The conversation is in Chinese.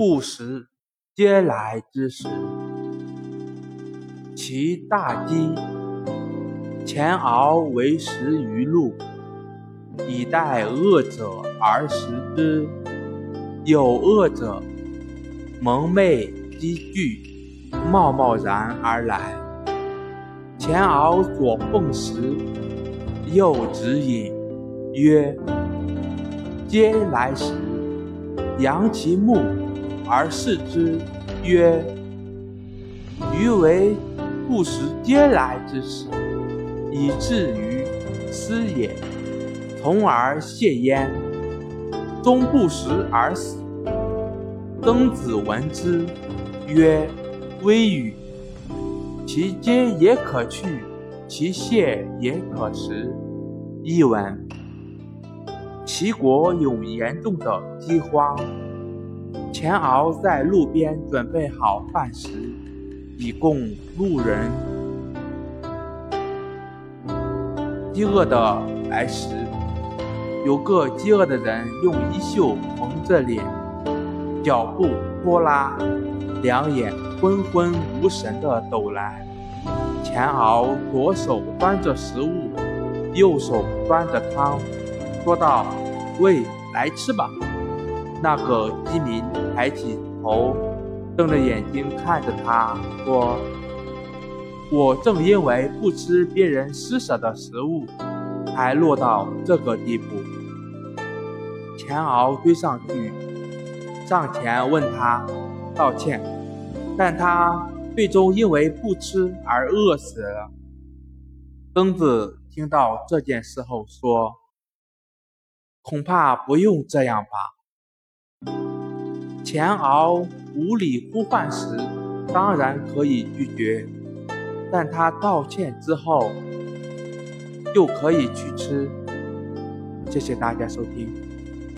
不食嗟来之食，其大饥，前敖为食于路，以待饿者而食之。有饿者，蒙昧积聚，贸贸然而来。前敖所奉食，右执饮，曰：“嗟来食。”扬其目而视之，曰：“余为不食嗟来之食，以至于斯也。”从而谢焉，终不食而死。曾子闻之，曰：“微语，其嗟也可去，其谢也可食。”译文。齐国有严重的饥荒，钱敖在路边准备好饭食，以供路人饥饿的来食。有个饥饿的人用衣袖蒙着脸，脚步拖拉，两眼昏昏无神地走来。钱敖左手端着食物，右手端着汤。说道：“喂，来吃吧。”那个饥民抬起头，瞪着眼睛看着他，说：“我正因为不吃别人施舍的食物，才落到这个地步。”钱敖追上去，上前问他道歉，但他最终因为不吃而饿死了。曾子听到这件事后说。恐怕不用这样吧。前敖无理呼唤时，当然可以拒绝，但他道歉之后，就可以去吃。谢谢大家收听。